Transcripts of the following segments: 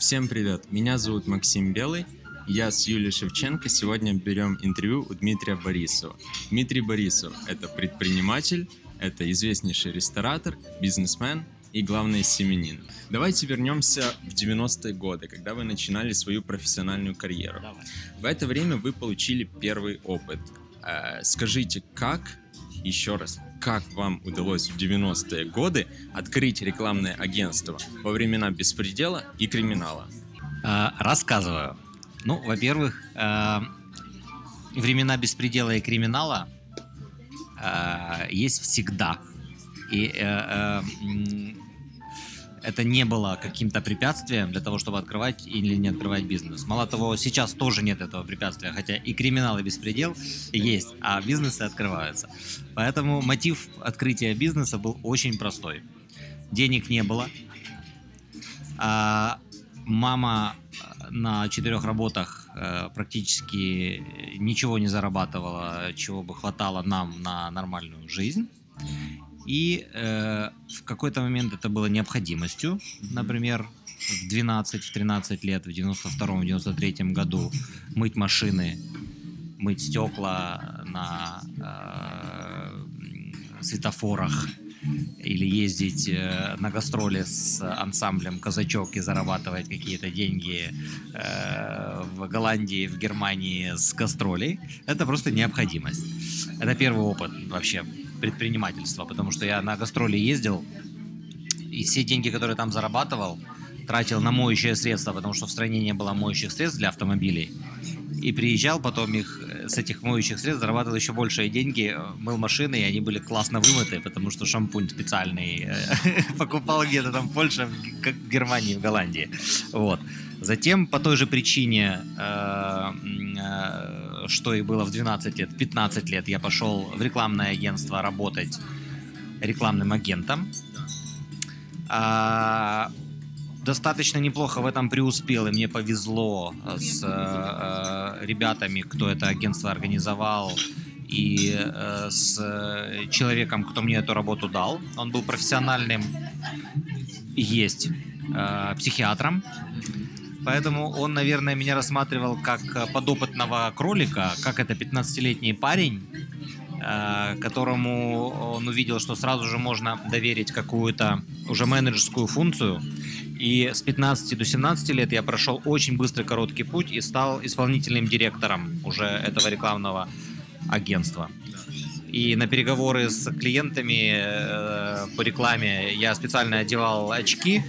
Всем привет, меня зовут Максим Белый, я с Юлией Шевченко сегодня берем интервью у Дмитрия Борисова. Дмитрий Борисов – это предприниматель, это известнейший ресторатор, бизнесмен и, главное, семенин. Давайте вернемся в 90-е годы, когда вы начинали свою профессиональную карьеру. Давай. В это время вы получили первый опыт. Э, Скажите, как, еще раз, как вам удалось в 90-е годы открыть рекламное агентство во времена беспредела и криминала? А, Рассказываю. Ну, во-первых, а, времена беспредела и криминала а, есть всегда. И э, э, это не было каким-то препятствием для того, чтобы открывать или не открывать бизнес. Мало того, сейчас тоже нет этого препятствия, хотя и криминал, и беспредел есть, а бизнесы открываются. Поэтому мотив открытия бизнеса был очень простой. Денег не было, а мама э, на четырех работах э, практически ничего не зарабатывала, чего бы хватало нам на нормальную жизнь. И э, в какой-то момент это было необходимостью. Например, в 12-13 лет, в 92-93 году мыть машины, мыть стекла на э, светофорах или ездить э, на гастроли с ансамблем «Казачок» и зарабатывать какие-то деньги э, в Голландии, в Германии с гастролей, это просто необходимость. Это первый опыт вообще предпринимательства, потому что я на гастроли ездил, и все деньги, которые там зарабатывал, тратил на моющие средства, потому что в стране не было моющих средств для автомобилей. И приезжал, потом их э, с этих моющих средств зарабатывал еще большие деньги, э, мыл машины, и они были классно вымыты, потому что шампунь специальный э, покупал где-то там в Польше, Г- в Германии, в Голландии. Вот. Затем по той же причине, э, э, что и было в 12 лет, в 15 лет, я пошел в рекламное агентство работать рекламным агентом. А, достаточно неплохо в этом преуспел, и мне повезло с э, ребятами, кто это агентство организовал, и э, с человеком, кто мне эту работу дал. Он был профессиональным, есть э, психиатром. Поэтому он, наверное, меня рассматривал как э, подопытного кролика, как это 15-летний парень, э, которому он увидел, что сразу же можно доверить какую-то уже менеджерскую функцию. И с 15 до 17 лет я прошел очень быстрый короткий путь и стал исполнительным директором уже этого рекламного агентства. И на переговоры с клиентами э, по рекламе я специально одевал очки,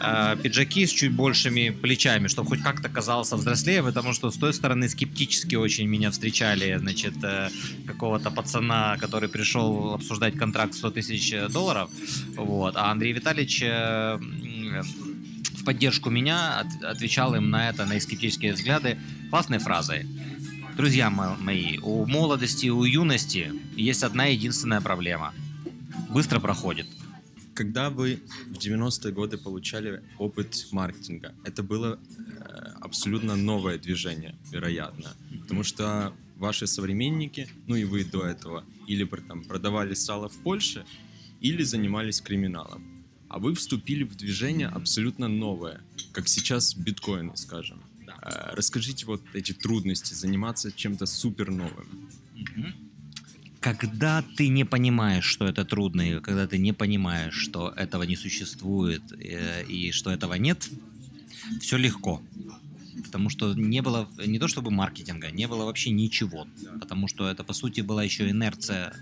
э, пиджаки с чуть большими плечами, чтобы хоть как-то казался взрослее, потому что с той стороны скептически очень меня встречали, значит, э, какого-то пацана, который пришел обсуждать контракт 100 тысяч долларов, вот, а Андрей Витальевич э, в поддержку меня от- отвечал им на это, на их скептические взгляды классной фразой. Друзья мо- мои, у молодости, у юности есть одна единственная проблема. Быстро проходит. Когда вы в 90-е годы получали опыт маркетинга, это было э, абсолютно новое движение, вероятно. Потому что ваши современники, ну и вы до этого, или там, продавали сало в Польше, или занимались криминалом. А вы вступили в движение абсолютно новое, как сейчас биткоины, скажем. Э, Расскажите вот эти трудности, заниматься чем-то супер новым. Когда ты не понимаешь, что это трудно, и когда ты не понимаешь, что этого не существует э, и что этого нет, все легко. Потому что не было, не то чтобы маркетинга, не было вообще ничего. Потому что это, по сути, была еще инерция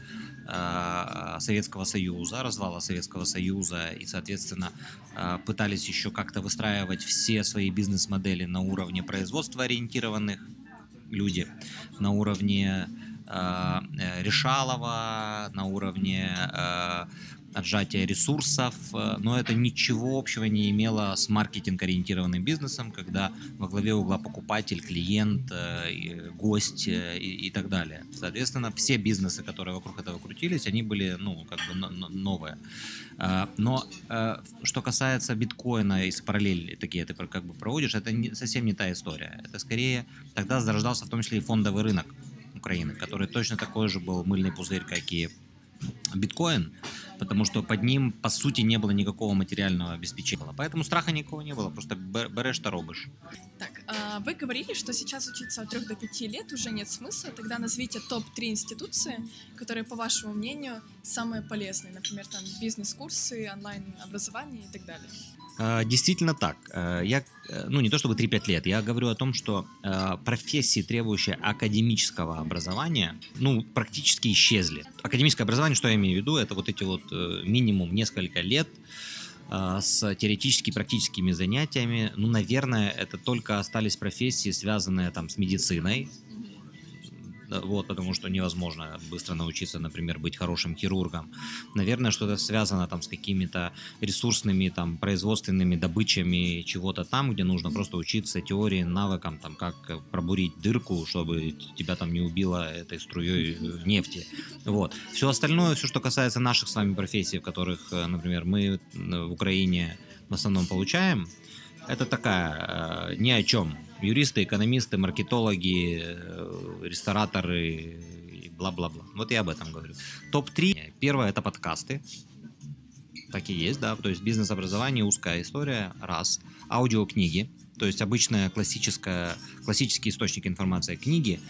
э, Советского Союза, развала Советского Союза, и, соответственно, э, пытались еще как-то выстраивать все свои бизнес-модели на уровне производства ориентированных люди, на уровне Решалова, на уровне э, отжатия ресурсов, э, но это ничего общего не имело с маркетинг-ориентированным бизнесом, когда во главе угла покупатель, клиент, э, гость э, и, и так далее. Соответственно, все бизнесы, которые вокруг этого крутились, они были, ну, как бы но- но- новые. Э, Но э, что касается биткоина, если параллели такие ты как бы проводишь, это не- совсем не та история. Это скорее тогда зарождался в том числе и фондовый рынок Украины, который точно такой же был мыльный пузырь, как и биткоин. потому что под ним, по сути, не было никакого материального обеспечения. Поэтому страха никакого не было, просто бе- берешь то робишь. Так, а вы говорили, что сейчас учиться от 3 до 5 лет уже нет смысла. Тогда назовите топ-3 институции, которые, по вашему мнению, самые полезные. Например, там бизнес-курсы, онлайн-образование и так далее. А, Действительно так. Э, Я, э, ну не то чтобы 3-5 лет, я говорю о том, что э, профессии, требующие академического образования, ну практически исчезли. Академическое образование, что я имею в виду, это вот эти вот минимум несколько лет с теоретически практическими занятиями. Ну, наверное, это только остались профессии, связанные там с медициной, вот, потому что невозможно быстро научиться, например, быть хорошим хирургом. Наверное, что-то связано там с какими-то ресурсными, там, производственными добычами чего-то там, где нужно просто учиться теории, навыкам, там, как э, пробурить дырку, чтобы тебя там не убило этой струей э, нефти. Вот. Все остальное, все, что касается наших с вами профессий, в которых, э, например, мы э, в Украине в основном получаем, это такая э, ни о чем. Юристы, экономисты, маркетологи, э, рестораторы и бла-бла-бла. Вот я об этом говорю. Топ-3. Первое это подкасты. Так и есть, да. То есть бизнес-образование, узкая история, раз. Аудиокниги. То есть обычная классическая, классический источник информации книги,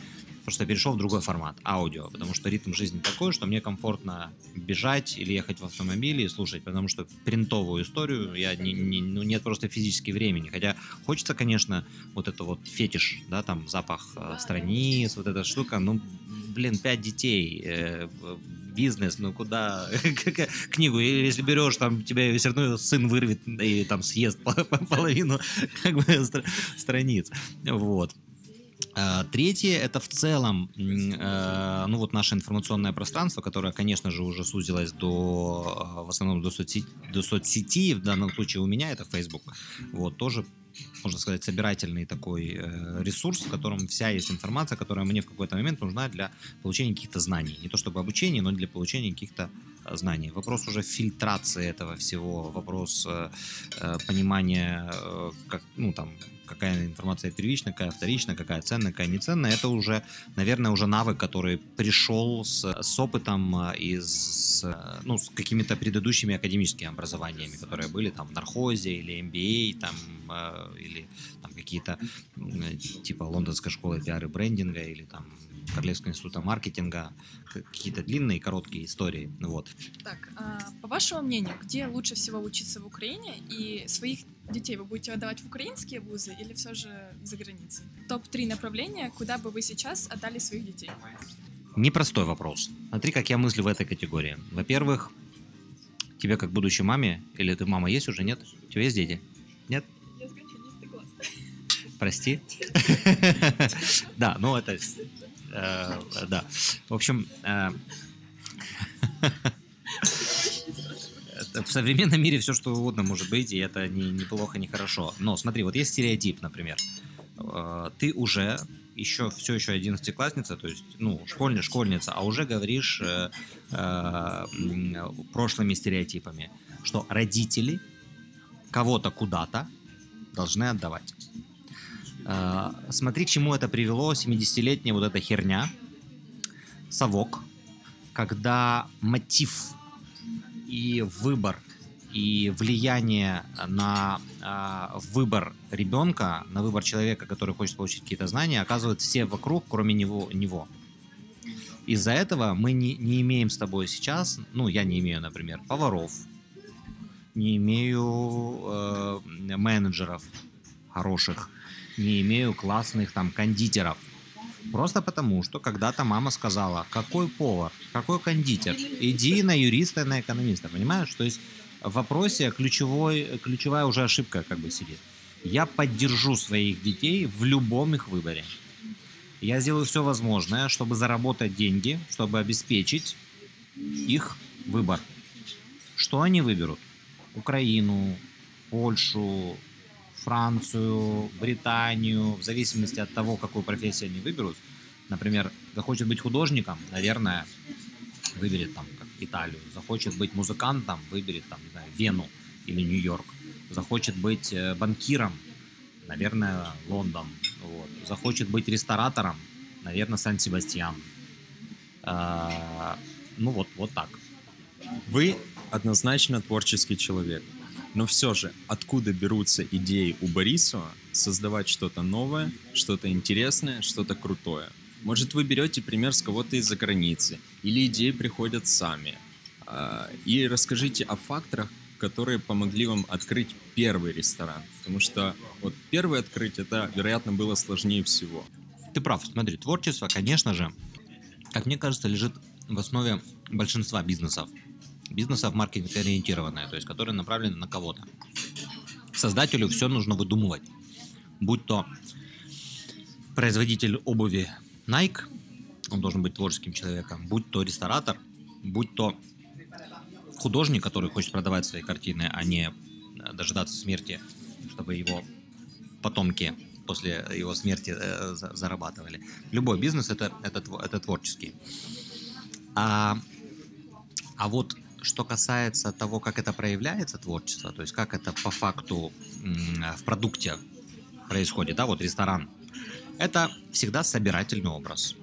просто перешел в другой формат, аудио, потому что ритм жизни такой, что мне комфортно бежать или ехать в автомобиле и слушать, потому что принтовую историю я не, не- ну, нет просто физически времени, хотя хочется, конечно, вот это вот фетиш, да, там запах э, страниц, вот эта штука, ну, блин, пять детей, э, бизнес, ну куда? Книгу, или если берешь, там тебе все равно сын вырвет и там съест по- по- половину как бы стра- страниц, вот. А, Третье это в целом, э, ну вот наше информационное пространство, которое, конечно же, уже сузилось до, э, в основном до, соцсети, до соцсети, в данном случае у меня это Facebook, вот тоже можно сказать, собирательный такой э, ресурс, в котором вся есть информация, которая мне в какой-то момент нужна для получения каких-то знаний. Не то чтобы обучения, но для получения каких-то э, знаний. Вопрос уже фильтрации этого всего, вопрос э, э, понимания, э, как, ну, там, какая информация первична, какая вторична, какая ценная, какая не ценная, это уже, наверное, уже навык, который пришел с, с опытом э, и с, ну, с какими-то предыдущими академическими образованиями, которые были там в нархозе или MBA, там, э, или там какие-то э, типа лондонской школы пиар и брендинга или там Королевского института маркетинга, какие-то длинные короткие истории, вот. Так, а, по вашему мнению, где лучше всего учиться в Украине? И своих детей вы будете отдавать в украинские вузы или все же за границей? Топ-3 направления, куда бы вы сейчас отдали своих детей? Непростой вопрос. Смотри, как я мыслю в этой категории. Во-первых, тебе как будущей маме, или ты мама есть уже, нет? У тебя есть дети? Нет? Я закончу 11 класс. Прости. Да, ну это... э, Да. В общем, э, в современном мире все что угодно может быть, и это не, неплохо, не хорошо. Но смотри, вот есть стереотип, например. Э, Ты уже еще все еще одиннадцатиклассница, то есть, ну, школьня, школьница, а уже говоришь э, э, прошлыми стереотипами, что родители кого-то куда-то должны отдавать. Э, Смотри, чему это привело, 70-летняя вот эта херня, совок, когда мотив и выбор и влияние на а, выбор ребенка, на выбор человека, который хочет получить какие-то знания, оказывают все вокруг, кроме него. него. Из-за этого мы не, не имеем с тобой сейчас, ну, я не имею, например, поваров, не имею э, менеджеров хороших, не имею классных там кондитеров. Просто потому, что когда-то мама сказала, какой повар, какой кондитер, иди на юриста и на экономиста, понимаешь? То есть в вопросе ключевой, ключевая уже ошибка как бы сидит. Я поддержу своих детей в любом их выборе. Я сделаю все возможное, чтобы заработать деньги, чтобы обеспечить их выбор. Что они выберут? Украину, Польшу, Францию, Британию, в зависимости от того, какую профессию они выберут. Например, захочет быть художником, наверное, выберет там как Италию. Захочет быть музыкантом, выберет там, не знаю, Вену или Нью-Йорк. Захочет быть э, банкиром, наверное, Лондон. Вот. Захочет быть ресторатором, наверное, Сан-Себастьян. А, ну вот, вот так. Вы однозначно творческий человек. Но все же, откуда берутся идеи у Борисова создавать что-то новое, что-то интересное, что-то крутое? Может, вы берете пример с кого-то из-за границы, или идеи приходят сами. А, И расскажите о факторах, которые помогли вам открыть первый ресторан. Потому что вот первый открыть, это, вероятно, было сложнее всего. Ты прав, смотри, творчество, конечно же, как мне кажется, лежит в основе большинства бизнесов. Бизнесов маркетинг-ориентированные, то есть которые направлены на кого-то. Создателю все нужно выдумывать. Будь то производитель обуви Nike, он должен быть творческим человеком, будь то ресторатор, будь то художник, который хочет продавать свои картины, а не э, дожидаться смерти, чтобы его потомки после его смерти э, за- зарабатывали. Любой бизнес это, это, это творческий. А, а вот что касается того, как это проявляется творчество, то есть как это по факту м, в продукте происходит, да, вот ресторан, это всегда собирательный образ.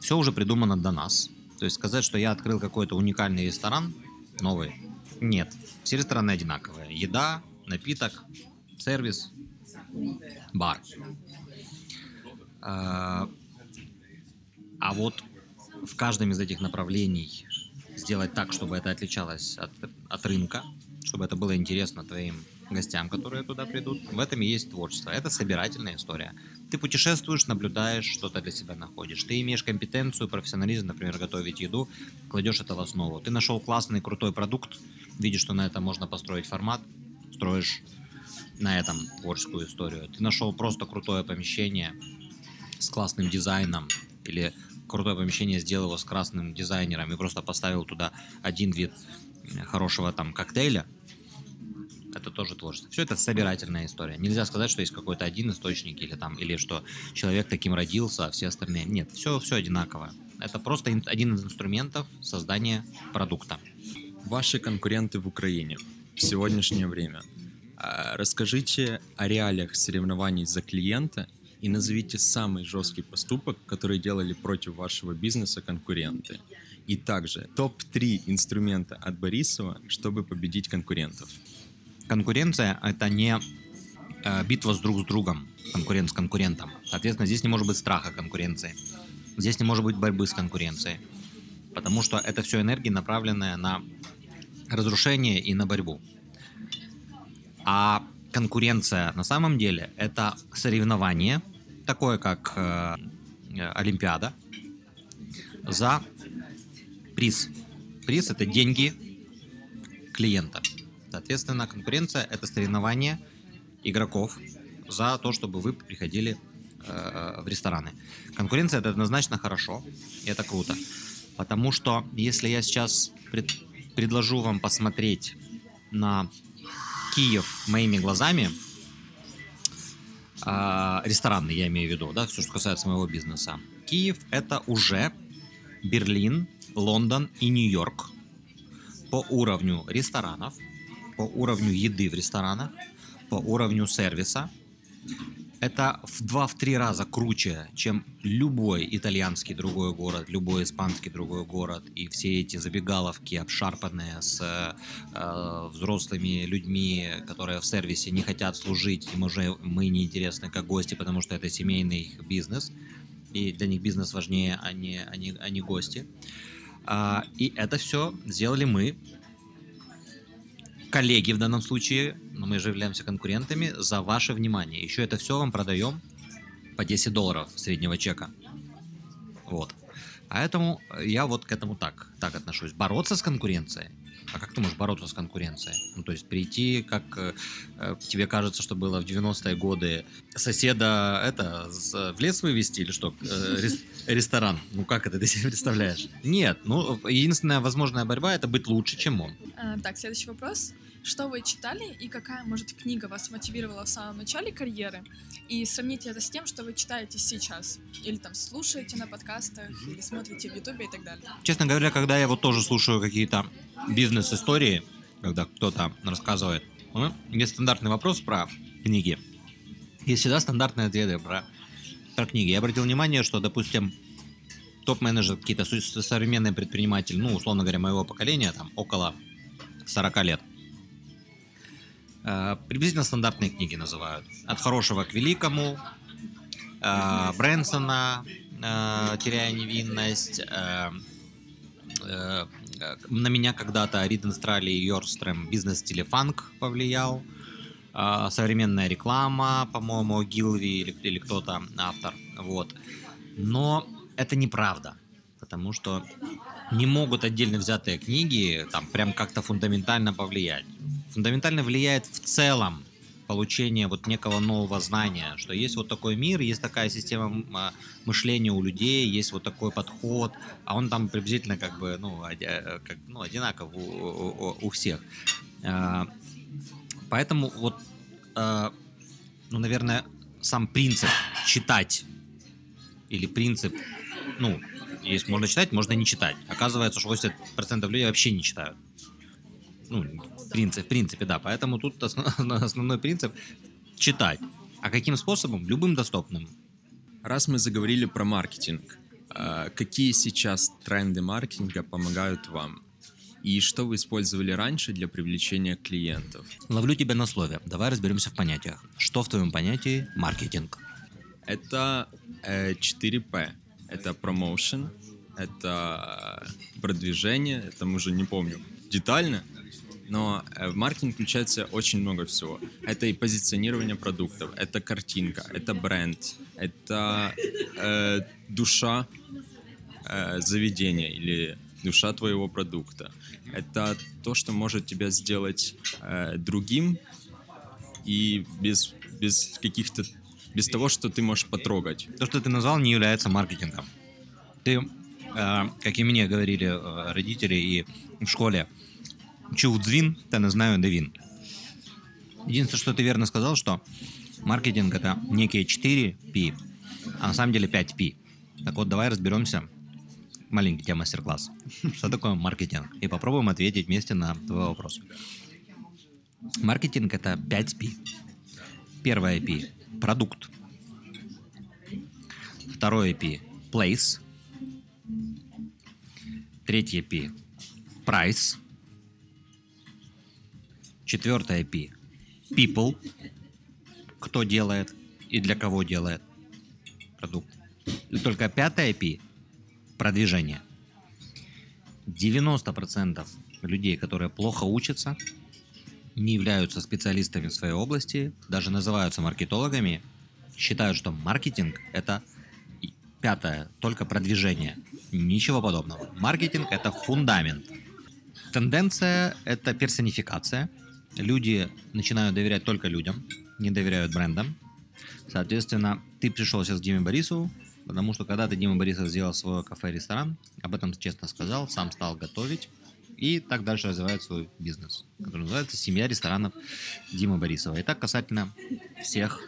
Все уже придумано до нас. То есть сказать, что я открыл какой-то уникальный ресторан, новый, нет. Все рестораны одинаковые. Еда, напиток, сервис, бар. А а вот в каждом из этих направлений сделать так, чтобы это отличалось от, от рынка, чтобы это было интересно твоим гостям, которые туда придут. В этом и есть творчество. Это собирательная история. Ты путешествуешь, наблюдаешь, что-то для себя находишь. Ты имеешь компетенцию, профессионализм, например, готовить еду, кладешь это в основу. Ты нашел классный, крутой продукт, видишь, что на этом можно построить формат, строишь на этом творческую историю. Ты нашел просто крутое помещение с классным дизайном или крутое помещение сделал с красным дизайнером и просто поставил туда один вид э, хорошего там коктейля, это тоже творчество. Все это собирательная история. Нельзя сказать, что есть какой-то один источник или там, или что человек таким родился, а все остальные. Нет, все, все одинаково. Это просто ин- один из инструментов создания продукта. Ваши конкуренты в Украине в сегодняшнее время. А, Расскажите о реалиях соревнований за клиента и назовите самый жесткий поступок, который делали против вашего бизнеса конкуренты. И также топ-3 инструмента от Борисова, чтобы победить конкурентов. Конкуренция это не э, битва с друг с другом, конкурент с конкурентом. Соответственно, здесь не может быть страха конкуренции. Здесь не может быть борьбы с конкуренцией. Потому что это все энергия, направленная на разрушение и на борьбу. А конкуренция на самом деле это соревнование, такое как э, э, Олимпиада, за приз. Приз это деньги клиента. Соответственно, конкуренция это соревнование игроков за то, чтобы вы приходили э, в рестораны. Конкуренция это однозначно хорошо, и это круто. Потому что если я сейчас пред- предложу вам посмотреть на Киев моими глазами, а, ресторанный, я имею в виду, да, все, что касается моего бизнеса. Киев это уже Берлин, Лондон и Нью-Йорк по уровню ресторанов, по уровню еды в ресторанах, по уровню сервиса. Это в два-три раза круче, чем любой итальянский другой город, любой испанский другой город. И все эти забегаловки, обшарпанные с э, взрослыми людьми, которые в сервисе не хотят служить, им уже мы не интересны как гости, потому что это семейный их бизнес. И для них бизнес важнее, а не, а не, а не гости. А, и это все сделали мы, коллеги в данном случае, но мы же являемся конкурентами, за ваше внимание. Еще это все вам продаем по 10 долларов среднего чека. Вот. Поэтому я вот к этому так, так отношусь. Бороться с конкуренцией. А как ты можешь бороться с конкуренцией? Ну, то есть прийти, как э, э, тебе кажется, что было в 90-е годы, соседа это с- в лес вывести или что? Э, рес- ресторан. Ну, как это ты себе представляешь? Нет, ну, единственная возможная борьба это быть лучше, чем он. А, так, следующий вопрос. Что вы читали и какая, может, книга вас мотивировала в самом начале карьеры? И сравните это с тем, что вы читаете сейчас. Или там слушаете на подкастах, или смотрите в Ютубе и так далее. Честно говоря, когда я вот тоже слушаю какие-то бизнес-истории, когда кто-то рассказывает, ну, есть стандартный вопрос про книги. Есть всегда стандартные ответы про, про книги. Я обратил внимание, что, допустим, топ-менеджер, какие-то современные предприниматели, ну, условно говоря, моего поколения, там, около 40 лет. Э, Приблизительно стандартные книги называют. От хорошего к великому, э, Брэнсона, э, теряя невинность, на меня когда-то Риденстрали и Йорстрем бизнес в стиле фанк повлиял. Современная реклама, по-моему, Гилви или, или кто-то автор. Вот. Но это неправда, потому что не могут отдельно взятые книги там прям как-то фундаментально повлиять. Фундаментально влияет в целом получение вот некого нового знания, что есть вот такой мир, есть такая система а, мышления у людей, есть вот такой подход, а он там приблизительно как бы ну, э, как, ну, одинаков у, у- у- всех. А, Поэтому вот, э, ну, наверное, сам принцип читать или принцип, ну, есть можно читать, можно не читать. Оказывается, что 80% людей вообще не читают. Ну, в принципе, в принципе, да. Поэтому тут основ- основной принцип читать. А каким способом? Любым доступным. Раз мы заговорили про маркетинг, а, какие сейчас тренды маркетинга помогают вам? И что вы использовали раньше для привлечения клиентов? Ловлю тебя на слове. Давай разберемся в понятиях. Что в твоем понятии маркетинг? Это э, 4P. Это промоушен, это продвижение, это мы уже не помню детально, но э, в маркетинг включается очень много всего. Это и позиционирование продуктов, это картинка, это бренд, это э, душа э, заведения или душа твоего продукта. Это то, что может тебя сделать э, другим и без, без каких-то без того, что ты можешь потрогать. То, что ты назвал, не является маркетингом. Ты, э, как и мне говорили э, родители и в школе, чув дзвін, та не знаю, де він. Единственное, что ты верно сказал, что маркетинг это некие 4 P, а на самом деле 5 P. Так вот, давай разберемся. Маленький тебя мастер-класс. Что такое маркетинг? И попробуем ответить вместе на твой вопрос. Маркетинг это 5 P. Первое P – продукт. Второе P – place. Третье P – price. Четвертое P – people. Кто делает и для кого делает продукт. И только пятое P – продвижение. 90% людей, которые плохо учатся, не являются специалистами в своей области, даже называются маркетологами, считают, что маркетинг – это пятое, только продвижение. Ничего подобного. Маркетинг – это фундамент. Тенденция – это персонификация. Люди начинают доверять только людям, не доверяют брендам. Соответственно, ты пришел сейчас к Диме Борисову, потому что когда-то Дима Борисов сделал свой кафе-ресторан, об этом честно сказал, сам стал готовить, и так дальше развивает свой бизнес, который называется «Семья ресторанов Димы Борисова». И так касательно всех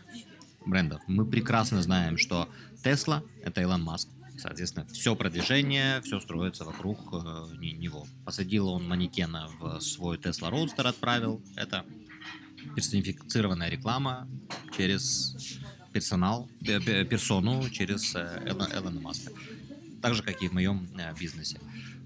брендов. Мы прекрасно знаем, что Тесла – это Илон Маск. Соответственно, все продвижение, все строится вокруг э, не- него. Посадил он манекена в свой Tesla Roadster, отправил. Это персонифицированная реклама через персонал, пе- пе- персону через э, Эла- Элона Маска. Так же, как и в моем э, бизнесе.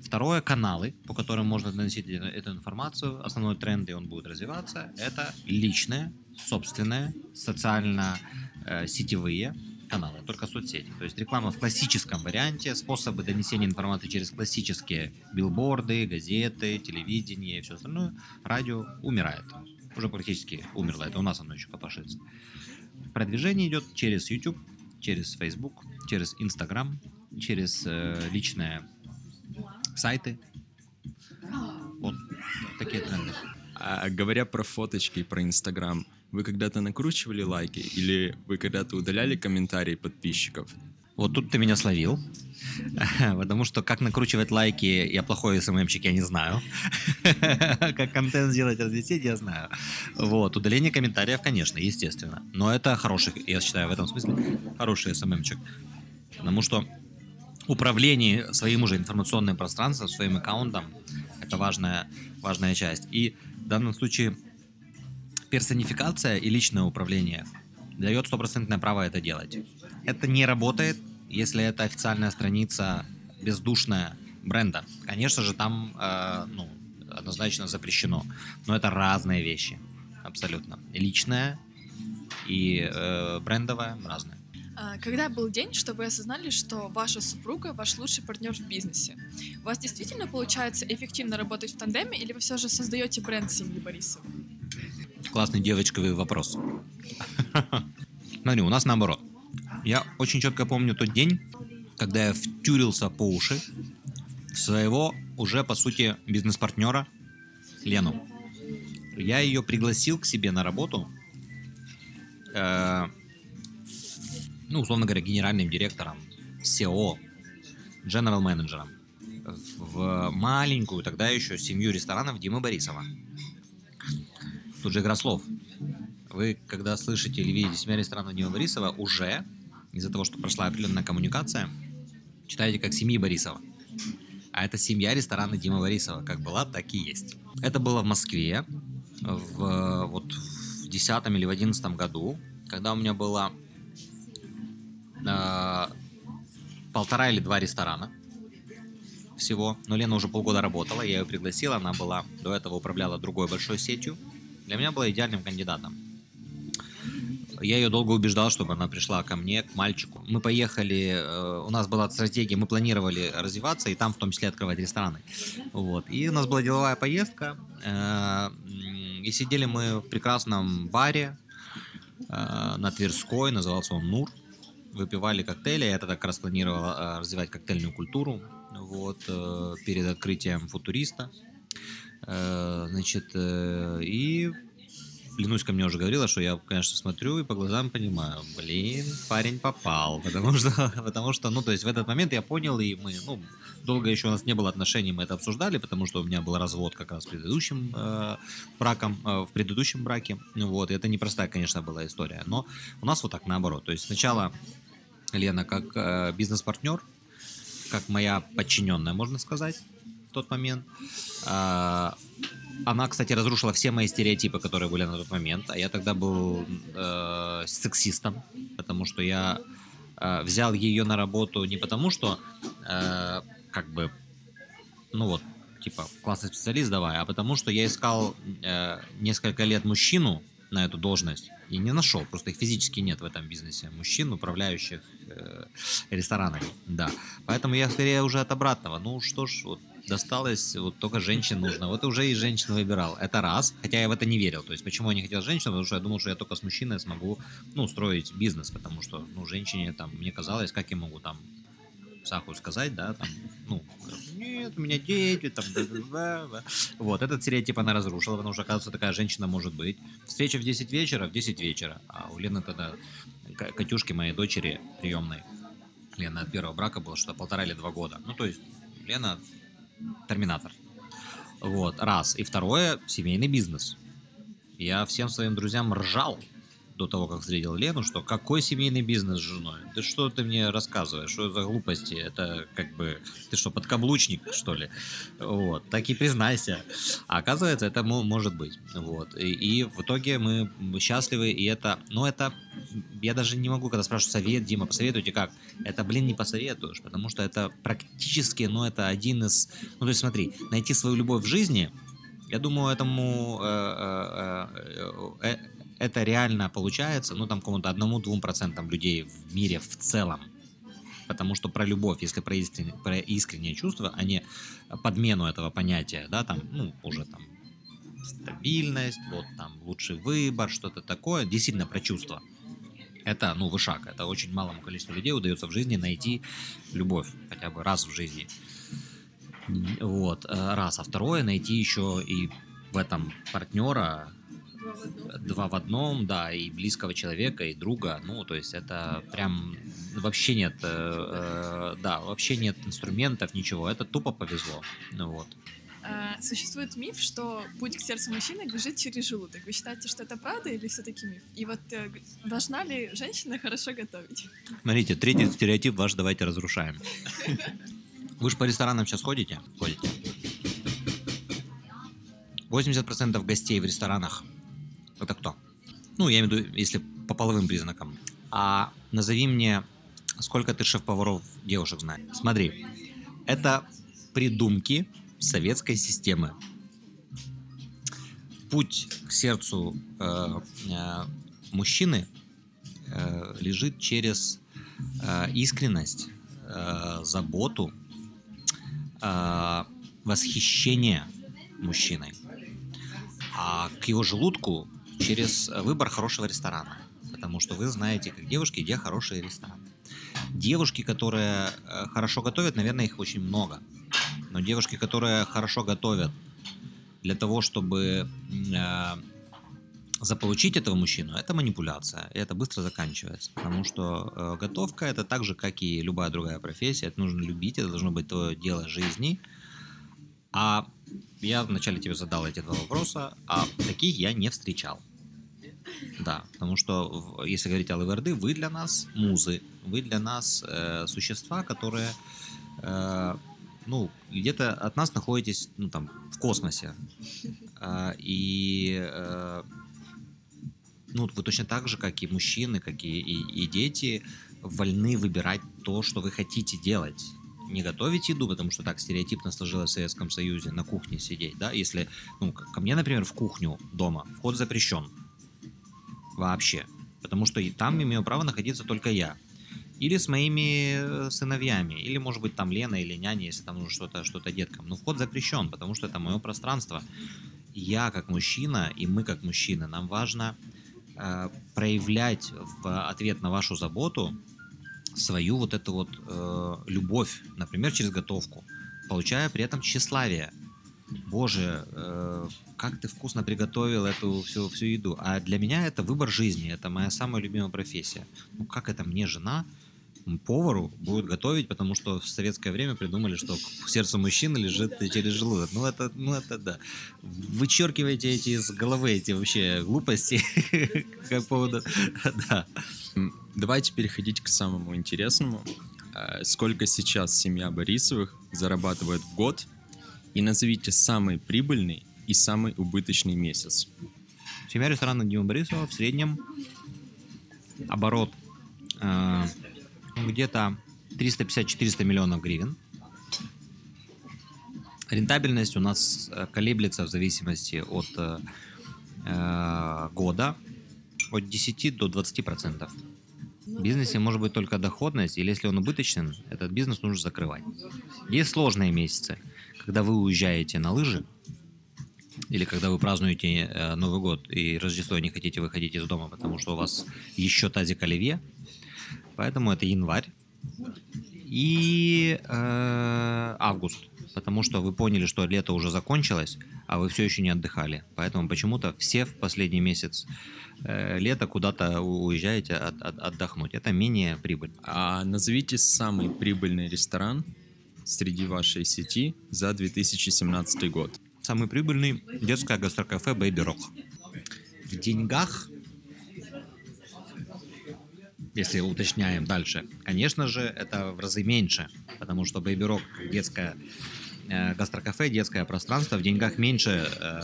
Второе, каналы, по которым можно доносить э- эту информацию. Основной тренд, и он будет развиваться, это личные, собственные, социально-сетевые каналы, только соцсети. То есть реклама в классическом варианте, способы донесения информации через классические билборды, газеты, телевидение и все остальное, радио умирает. Уже практически умерло, это у нас оно еще копошится. Продвижение идет через YouTube, через Facebook, через Instagram, через э, личные сайты. Вот такие тренды. А говоря про фоточки и про Инстаграм, вы когда-то накручивали лайки или вы когда-то удаляли комментарии подписчиков? Вот тут ты меня словил. Потому что как накручивать лайки, я плохой СММщик, я не знаю. Как контент сделать, разлететь, я знаю. Вот, удаление комментариев, конечно, естественно. Но это хороший, я считаю, в этом смысле, хороший СММчик. Потому что управление своим уже информационным пространством, своим аккаунтом, это важная, важная часть. И в данном случае персонификация и личное управление дает стопроцентное право это делать. Это не работает, если это официальная страница бездушная бренда. Конечно же, там э, ну, однозначно запрещено. Но это разные вещи. Абсолютно. Личная и э, брендовая разные. А, Когда был день, что вы осознали, что ваша супруга ваш лучший партнер в бизнесе? У вас действительно получается эффективно работать в тандеме, или вы все же создаете бренд семьи Борисов? Классный девочковый вопрос. Смотри, у нас наоборот. Я очень четко помню тот день, когда я втюрился по уши своего уже, по сути, бизнес-партнера Лену. Я ее пригласил к себе на работу, э, ну, условно говоря, генеральным директором, SEO, general менеджером в маленькую тогда еще семью ресторанов Димы Борисова. Тут же игра слов. Вы, когда слышите или видите семья ресторанов Димы Борисова, уже из-за того, что прошла определенная коммуникация, читаете как семьи Борисова. А это семья ресторана Димы Борисова. Как была, так и есть. Это было в Москве в, вот, в 10 или в 11 году, когда у меня было э, полтора или два ресторана всего. Но Лена уже полгода работала, я ее пригласил, она была до этого управляла другой большой сетью. Для меня была идеальным кандидатом. Я ее долго убеждал, чтобы она пришла ко мне, к мальчику. Мы поехали, э, у нас была стратегия, мы планировали развиваться и там в том числе открывать рестораны. Вот. И у нас была деловая поездка, э, и сидели мы в прекрасном баре э, на Тверской, назывался он Нур. Выпивали коктейли, я тогда как раз планировал развивать коктейльную культуру вот, перед открытием футуриста. Э, Значит, э, и Ленусь ко мне уже говорила, что я, конечно, смотрю и по глазам понимаю, блин, парень попал, потому что, потому что, ну, то есть в этот момент я понял, и мы, ну, долго еще у нас не было отношений, мы это обсуждали, потому что у меня был развод как раз с предыдущим э, браком, э, в предыдущем браке, вот, и это непростая, конечно, была история, но у нас вот так наоборот, то есть сначала Лена как э, бизнес-партнер, как моя подчиненная, можно сказать, в тот момент. А, Она, кстати, разрушила все мои стереотипы, которые были на тот момент. А я тогда был э, сексистом, потому что я э, взял ее на работу не потому, что э, как бы, ну вот, типа, классный специалист давай, а потому что я искал э, несколько лет мужчину на эту должность и не нашел. Просто их физически нет в этом бизнесе. Мужчин, управляющих э, ресторанами. Да. Поэтому я скорее уже от обратного. Ну что ж, вот досталось, вот только женщин нужно. Вот уже и женщин выбирал. Это раз. Хотя я в это не верил. То есть, почему я не хотел женщин? Потому что я думал, что я только с мужчиной смогу, ну, строить бизнес. Потому что, ну, женщине там, мне казалось, как я могу там Саху сказать, да, там, ну, нет, у меня дети, там, да, да, да. Вот, этот стереотип она разрушила, потому что, оказывается, такая женщина может быть. Встреча в 10 вечера, в 10 вечера. А у Лены тогда, Катюшки, моей дочери приемной, Лена от первого брака было что-то полтора или два года. Ну, то есть, Лена терминатор. Вот, раз. И второе, семейный бизнес. Я всем своим друзьям ржал до того, как встретил Лену, что какой семейный бизнес с женой? Ты что ты мне рассказываешь? Что за глупости? Это как бы... Ты что, подкаблучник, что ли? Вот. Так и признайся. А оказывается, это мо- может быть. Вот. И, и в итоге мы счастливы, и это... Ну, это... Я даже не могу, когда спрашивают совет, Дима, посоветуйте как? Это, блин, не посоветуешь, потому что это практически, ну, это один из... Ну, то есть смотри, найти свою любовь в жизни, я думаю, этому э, э, э, э, это реально получается, ну, там, кому-то одному-двум процентам людей в мире в целом. Потому что про любовь, если про искреннее, про искреннее чувство, а не подмену этого понятия, да, там, ну, уже там стабильность, вот там лучший выбор, что-то такое, действительно про чувства. Это, ну, вышаг. Это очень малому количеству людей удается в жизни найти любовь хотя бы раз в жизни. Вот, э, раз. А второе, найти еще и в этом партнера два в одном, да, и близкого человека, и друга, ну, то есть это прям вообще нет, э, э, да, вообще нет инструментов, ничего, это тупо повезло, ну вот. А, Существует миф, что путь к сердцу мужчины лежит через желудок. Вы считаете, что это правда или все-таки миф? И вот э, должна ли женщина хорошо готовить? Смотрите, третий стереотип ваш давайте разрушаем. Вы же по ресторанам сейчас ходите? Ходите. 80% гостей в ресторанах это кто? Ну, я имею в виду, если по половым признакам. А назови мне, сколько ты шеф-поваров девушек знаешь. Смотри, Это придумки советской системы. Путь к сердцу э, э, мужчины э, лежит через э, искренность, э, заботу, э, восхищение мужчиной. А к его желудку через выбор хорошего ресторана. Потому что вы знаете, как девушки, где хороший ресторан. Девушки, которые э, хорошо готовят, наверное, их очень много. Но девушки, которые хорошо готовят для того, чтобы э, заполучить этого мужчину, это манипуляция, и это быстро заканчивается. Потому что э, готовка это так же, как и любая другая профессия. Это нужно любить, это должно быть твое дело жизни. А я вначале тебе задал эти два вопроса, а таких я не встречал. Да, потому что, если говорить о ЛВРД, вы для нас музы, вы для нас э, существа, которые, э, ну, где-то от нас находитесь, ну, там, в космосе. А, и, э, ну, вы точно так же, как и мужчины, как и, и, и дети, вольны выбирать то, что вы хотите делать. Не готовить еду, потому что так стереотипно сложилось в Советском Союзе, на кухне сидеть, да, если, ну, ко мне, например, в кухню дома вход запрещен вообще, потому что и там имею право находиться только я. Или с моими э, сыновьями, или, может быть, там Лена или няня, если там нужно что-то что деткам. Но вход запрещен, потому что это мое пространство. Я как мужчина, и мы как мужчины, нам важно э, проявлять в ответ на вашу заботу свою вот эту вот э, любовь, например, через готовку, получая при этом тщеславие. Боже, э, как ты вкусно приготовил эту всю, всю еду. А для меня это выбор жизни, это моя самая любимая профессия. Ну как это мне жена, повару будет готовить, потому что в советское время придумали, что к сердцу мужчины лежит через желудок. Ну это, ну это да. Вычеркивайте эти из головы, эти вообще глупости. Как поводу... Да. Давайте переходить к самому интересному. Э, Сколько сейчас семья Борисовых зарабатывает в год? И назовите самый прибыльный и самый убыточный месяц. Семья ресторана Дима Борисова в среднем оборот э, где-то 350-400 миллионов гривен. Рентабельность у нас э, колеблется в зависимости от э, э, года от 10 до 20 процентов. В бизнесе может быть только доходность, или если он убыточен, этот бизнес нужно закрывать. Есть сложные месяцы, когда вы уезжаете на лыжи, или когда вы празднуете э, Новый год и Рождество и не хотите выходить из дома, потому что у вас еще тазик оливье. Поэтому это январь и э, август, потому что вы поняли, что лето уже закончилось, а вы все еще не отдыхали. Поэтому почему-то все в последний месяц э, лета куда-то уезжаете от- от- отдохнуть. Это менее прибыль. А назовите самый прибыльный ресторан среди вашей сети за 2017 год. Самый прибыльный детское гастрокафе Baby Rock. В деньгах, если уточняем дальше, конечно же, это в разы меньше, потому что Baby Rock детское э, гастрокафе, детское пространство в деньгах меньше э,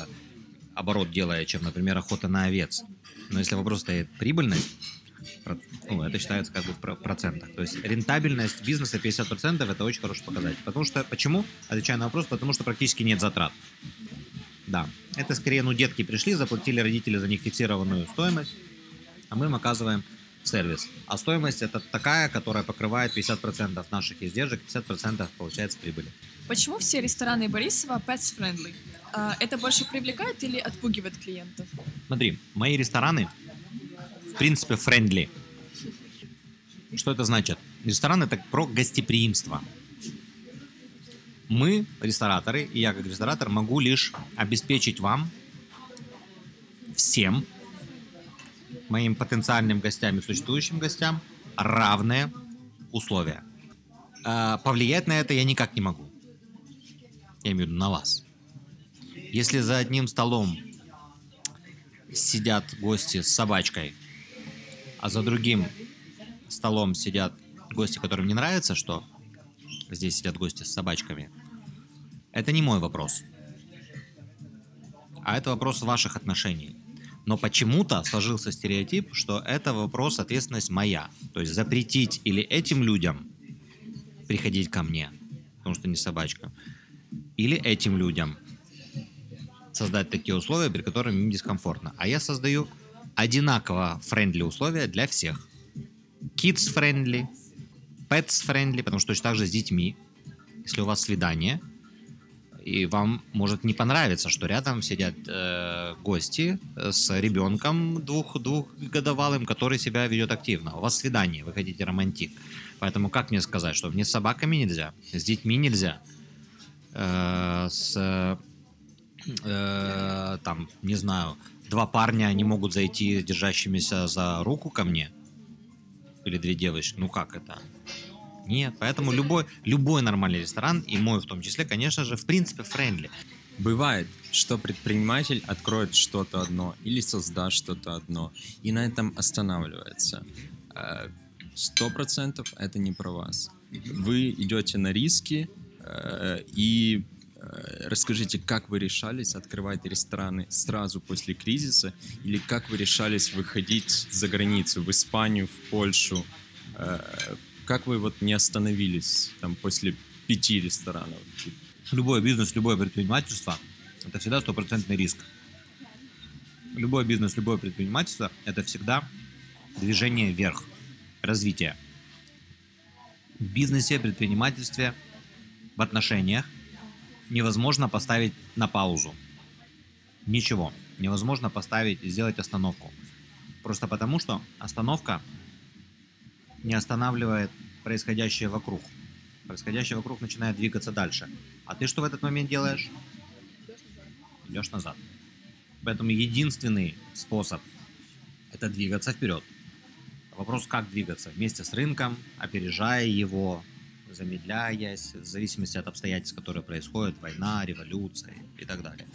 оборот делает, чем, например, охота на овец. Но если вопрос стоит прибыльность, ну, это считается как бы в про- процентах. То есть рентабельность бизнеса 50% это очень хороший показатель. Потому что, почему? Отвечаю на вопрос, потому что практически нет затрат. Да, это скорее, ну, детки пришли, заплатили родители за них фиксированную стоимость, а мы им оказываем сервис. А стоимость это такая, которая покрывает 50% наших издержек, 50% получается прибыли. Почему все рестораны Борисова pets friendly? А, Это больше привлекает или отпугивает клиентов? Смотри, мои рестораны, в принципе, френдли. Что это значит? Ресторан это про гостеприимство. Мы, рестораторы, и я как ресторатор, могу лишь обеспечить вам всем моим потенциальным гостям и существующим гостям равные условия. А, Повлиять на это я никак не могу. Я имею в виду на вас. Если за одним столом сидят гости с собачкой, а за другим столом сидят гости, которым не нравится, что здесь сидят гости с собачками, это не мой вопрос. А это вопрос ваших отношений. Но почему-то сложился стереотип, что это вопрос, ответственность моя. То есть запретить или этим людям приходить ко мне, потому что не собачка. Или этим людям создать такие условия, при которых им дискомфортно. А я создаю одинаково френдли условия для всех. Kids friendly, pets friendly, потому что точно так же с детьми. Если у вас свидание, и вам может не понравиться, что рядом сидят э, гости с ребенком двух, двухгодовалым, который себя ведет активно. У вас свидание, вы хотите романтик. Поэтому как мне сказать, что мне с собаками нельзя, с детьми нельзя, э, с э, там, не знаю, два парня не могут зайти держащимися за руку ко мне? Или две девочки? Ну как это? Нет, поэтому любой, любой нормальный ресторан, и мой в том числе, конечно же, в принципе, френдли. Бывает, что предприниматель откроет что-то одно или создаст что-то одно, и на этом останавливается. Э, Сто процентов это не про вас. Вы идете на риски, э, и расскажите, как вы решались открывать рестораны сразу после кризиса, или как вы решались выходить за границу, в Испанию, в Польшу, Э, как вы вот не остановились там после пяти ресторанов? Любой бизнес, любое предпринимательство – это всегда стопроцентный риск. Любой бизнес, любое предпринимательство – это всегда движение вверх, развитие. В бизнесе, предпринимательстве, в отношениях невозможно поставить на паузу. Ничего. Невозможно поставить, сделать остановку. Просто потому, что остановка не останавливает происходящее вокруг. Происходящее вокруг начинает двигаться дальше. А ты что в этот момент делаешь? Идешь назад. Поэтому единственный способ – это двигаться вперед. Вопрос, как двигаться? Вместе с рынком, опережая его, замедляясь, в зависимости от обстоятельств, которые происходят, война, революция и так далее.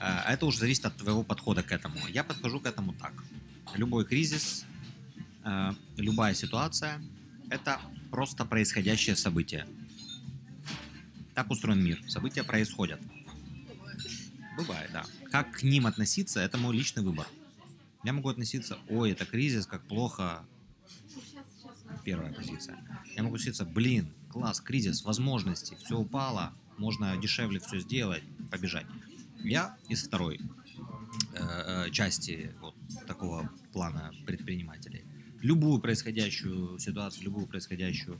Э, Это уже зависит от твоего подхода к этому. Я подхожу к этому так. Любой кризис э, любая ситуация – это просто происходящее событие. Так устроен мир. События происходят. Бывает, да. Как к ним относиться – это мой личный выбор. Я могу относиться, ой, это кризис, как плохо. Первая позиция. Я могу относиться, блин, класс, кризис, возможности, все упало, можно дешевле все сделать, побежать. Я из второй э, части вот такого плана предпринимателей любую происходящую ситуацию, любую происходящую,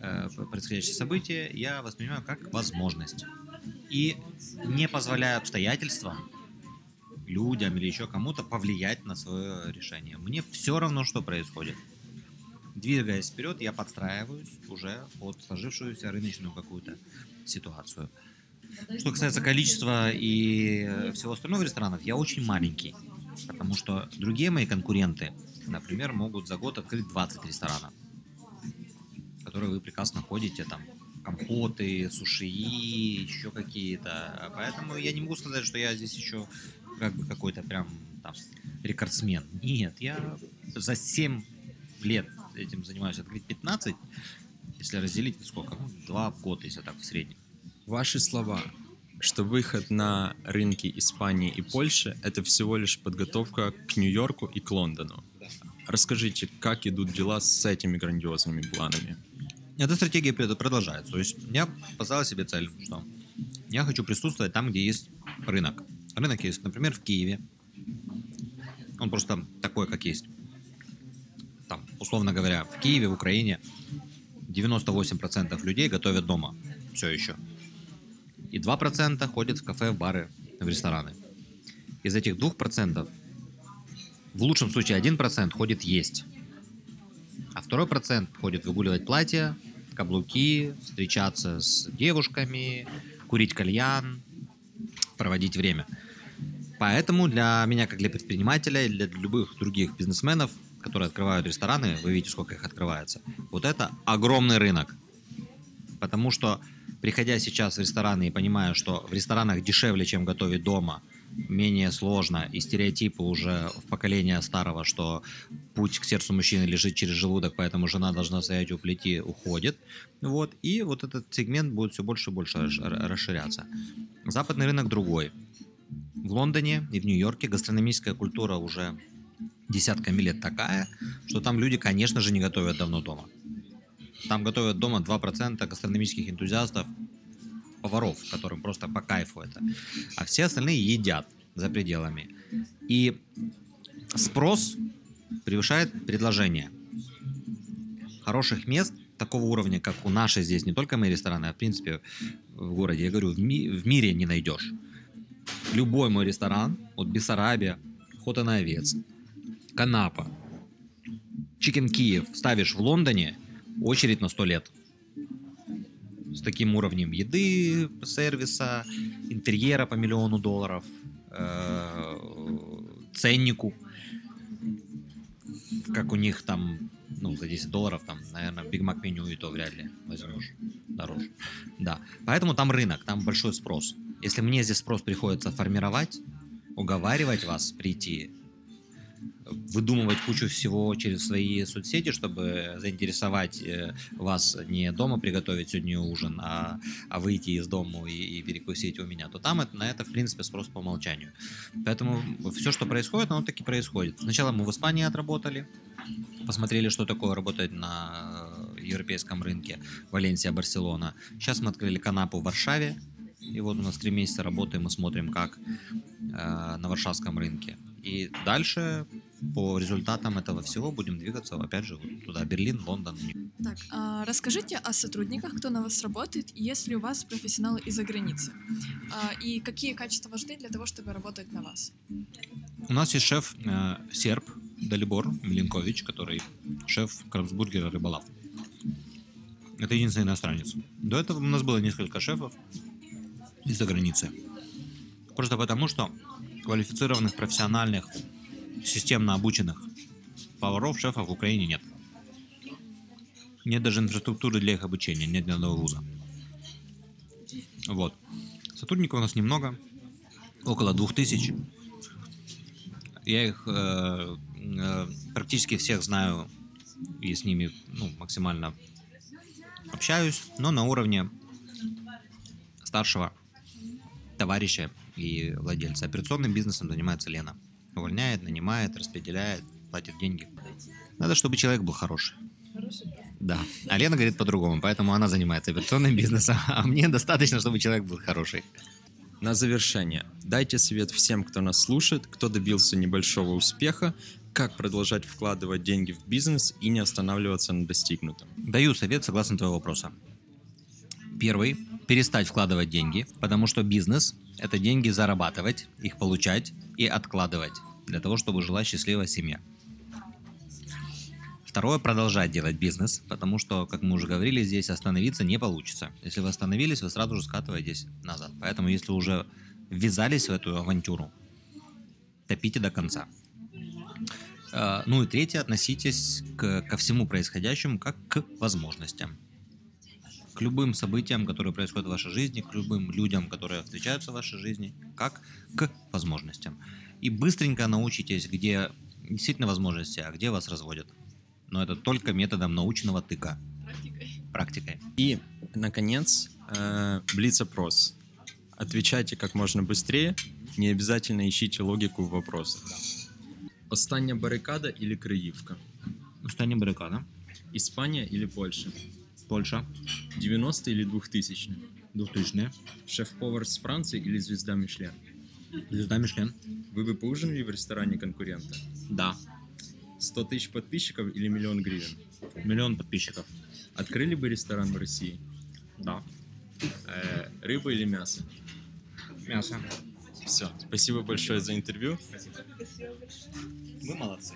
э, происходящее событие я воспринимаю как возможность. И не позволяю обстоятельствам, людям или еще кому-то повлиять на свое решение. Мне все равно, что происходит. Двигаясь вперед, я подстраиваюсь уже под сложившуюся рыночную какую-то ситуацию. Что касается количества и всего остального ресторанов, я очень маленький. Потому что другие мои конкуренты, например, могут за год открыть 20 ресторанов, которые вы прекрасно ходите, там, компоты, суши, еще какие-то. Поэтому я не могу сказать, что я здесь еще как бы какой-то прям там рекордсмен. Нет, я за 7 лет этим занимаюсь, открыть 15, если разделить, сколько? Ну, 2 года, если так, в среднем. Ваши слова, что выход на рынки Испании и Польши – это всего лишь подготовка к Нью-Йорку и к Лондону. Расскажите, как идут дела с этими грандиозными планами? Эта стратегия продолжается. То есть я поставил себе цель, что я хочу присутствовать там, где есть рынок. Рынок есть, например, в Киеве. Он просто такой, как есть. Там, условно говоря, в Киеве, в Украине 98% людей готовят дома. Все еще. И 2% ходят в кафе, в бары, в рестораны. Из этих 2% в лучшем случае 1% ходит есть. А второй процент ходит выгуливать платья, каблуки, встречаться с девушками, курить кальян, проводить время. Поэтому для меня, как для предпринимателя, и для любых других бизнесменов, которые открывают рестораны, вы видите, сколько их открывается, вот это огромный рынок. Потому что, приходя сейчас в рестораны и понимая, что в ресторанах дешевле, чем готовить дома, менее сложно, и стереотипы уже в поколение старого, что путь к сердцу мужчины лежит через желудок, поэтому жена должна стоять у плити, уходит. Вот, и вот этот сегмент будет все больше и больше расш- расширяться. Западный рынок другой. В Лондоне и в Нью-Йорке гастрономическая культура уже десятками лет такая, что там люди, конечно же, не готовят давно дома. Там готовят дома 2% гастрономических энтузиастов, поваров, которым просто по кайфу это. А все остальные едят за пределами. И спрос превышает предложение. Хороших мест такого уровня, как у нашей здесь, не только мои рестораны, а в принципе в городе, я говорю, в, ми- в мире не найдешь. Любой мой ресторан, от Бессарабия, Охота на овец, Канапа, Чикен Киев ставишь в Лондоне, очередь на 100 лет. С таким уровнем еды, сервиса, интерьера по миллиону долларов, э, ценнику. Как у них там, ну, за 10 долларов, там, наверное, Биг Мак меню и то вряд ли возьмешь дороже. Да. Поэтому там рынок, там большой спрос. Если мне здесь спрос приходится формировать, уговаривать вас прийти, выдумывать кучу всего через свои соцсети, чтобы заинтересовать э, вас не дома приготовить сегодня ужин, а, а выйти из дома и, и перекусить у меня, то там это, на это, в принципе, спрос по умолчанию. Поэтому все, что происходит, оно таки происходит. Сначала мы в Испании отработали, посмотрели, что такое работать на европейском рынке, Валенсия, Барселона. Сейчас мы открыли канапу в Варшаве, и вот у нас три месяца работаем и смотрим, как э, на варшавском рынке. И дальше по результатам этого всего будем двигаться, опять же, вот туда, Берлин, Лондон. Так, а расскажите о сотрудниках, кто на вас работает, и есть ли у вас профессионалы из-за границы? А, и какие качества важны для того, чтобы работать на вас? У нас есть шеф э, серб Далибор Миленкович, который шеф Крабсбургера Рыболав. Это единственный иностранец. До этого у нас было несколько шефов из-за границы. Просто потому, что квалифицированных, профессиональных, системно обученных поваров, шефов в Украине нет. Нет даже инфраструктуры для их обучения, нет ни одного вуза. Вот. Сотрудников у нас немного, около двух тысяч. Я их э, э, практически всех знаю и с ними ну, максимально общаюсь, но на уровне старшего товарища и владельца. Операционным бизнесом занимается Лена. Увольняет, нанимает, распределяет, платит деньги. Надо, чтобы человек был хороший. Да. А Лена говорит по-другому, поэтому она занимается операционным бизнесом, а мне достаточно, чтобы человек был хороший. На завершение, дайте совет всем, кто нас слушает, кто добился небольшого успеха, как продолжать вкладывать деньги в бизнес и не останавливаться на достигнутом. Даю совет согласно твоего вопроса. Первый – перестать вкладывать деньги, потому что бизнес – это деньги зарабатывать, их получать и откладывать для того, чтобы жила счастливая семья. Второе – продолжать делать бизнес, потому что, как мы уже говорили, здесь остановиться не получится. Если вы остановились, вы сразу же скатываетесь назад. Поэтому, если уже ввязались в эту авантюру, топите до конца. Э, Ну и третье, относитесь к, ко всему происходящему как к возможностям. К любым событиям, которые происходят в вашей жизни, к любым людям, которые встречаются в вашей жизни, как к возможностям. И быстренько научитесь, где действительно возможности, а где вас разводят. Но это только методом научного тыка, практикой. И, наконец, э, блиц-опрос. Отвечайте как можно быстрее, не обязательно ищите логику в вопросах. Остання барикада или Криївка? Остання барикада. Испания или Польша? Польша. 90 или 2000? 2000 Шеф-повар с Франции или звезда Мишлен? Звезда Мишлен. Вы бы поужинали в ресторане конкурента? Да. 100 тысяч подписчиков или миллион гривен? Миллион подписчиков. Открыли бы ресторан в России? Да. Э, рыба или мясо? Мясо. Все. Спасибо большое за интервью. Вы молодцы.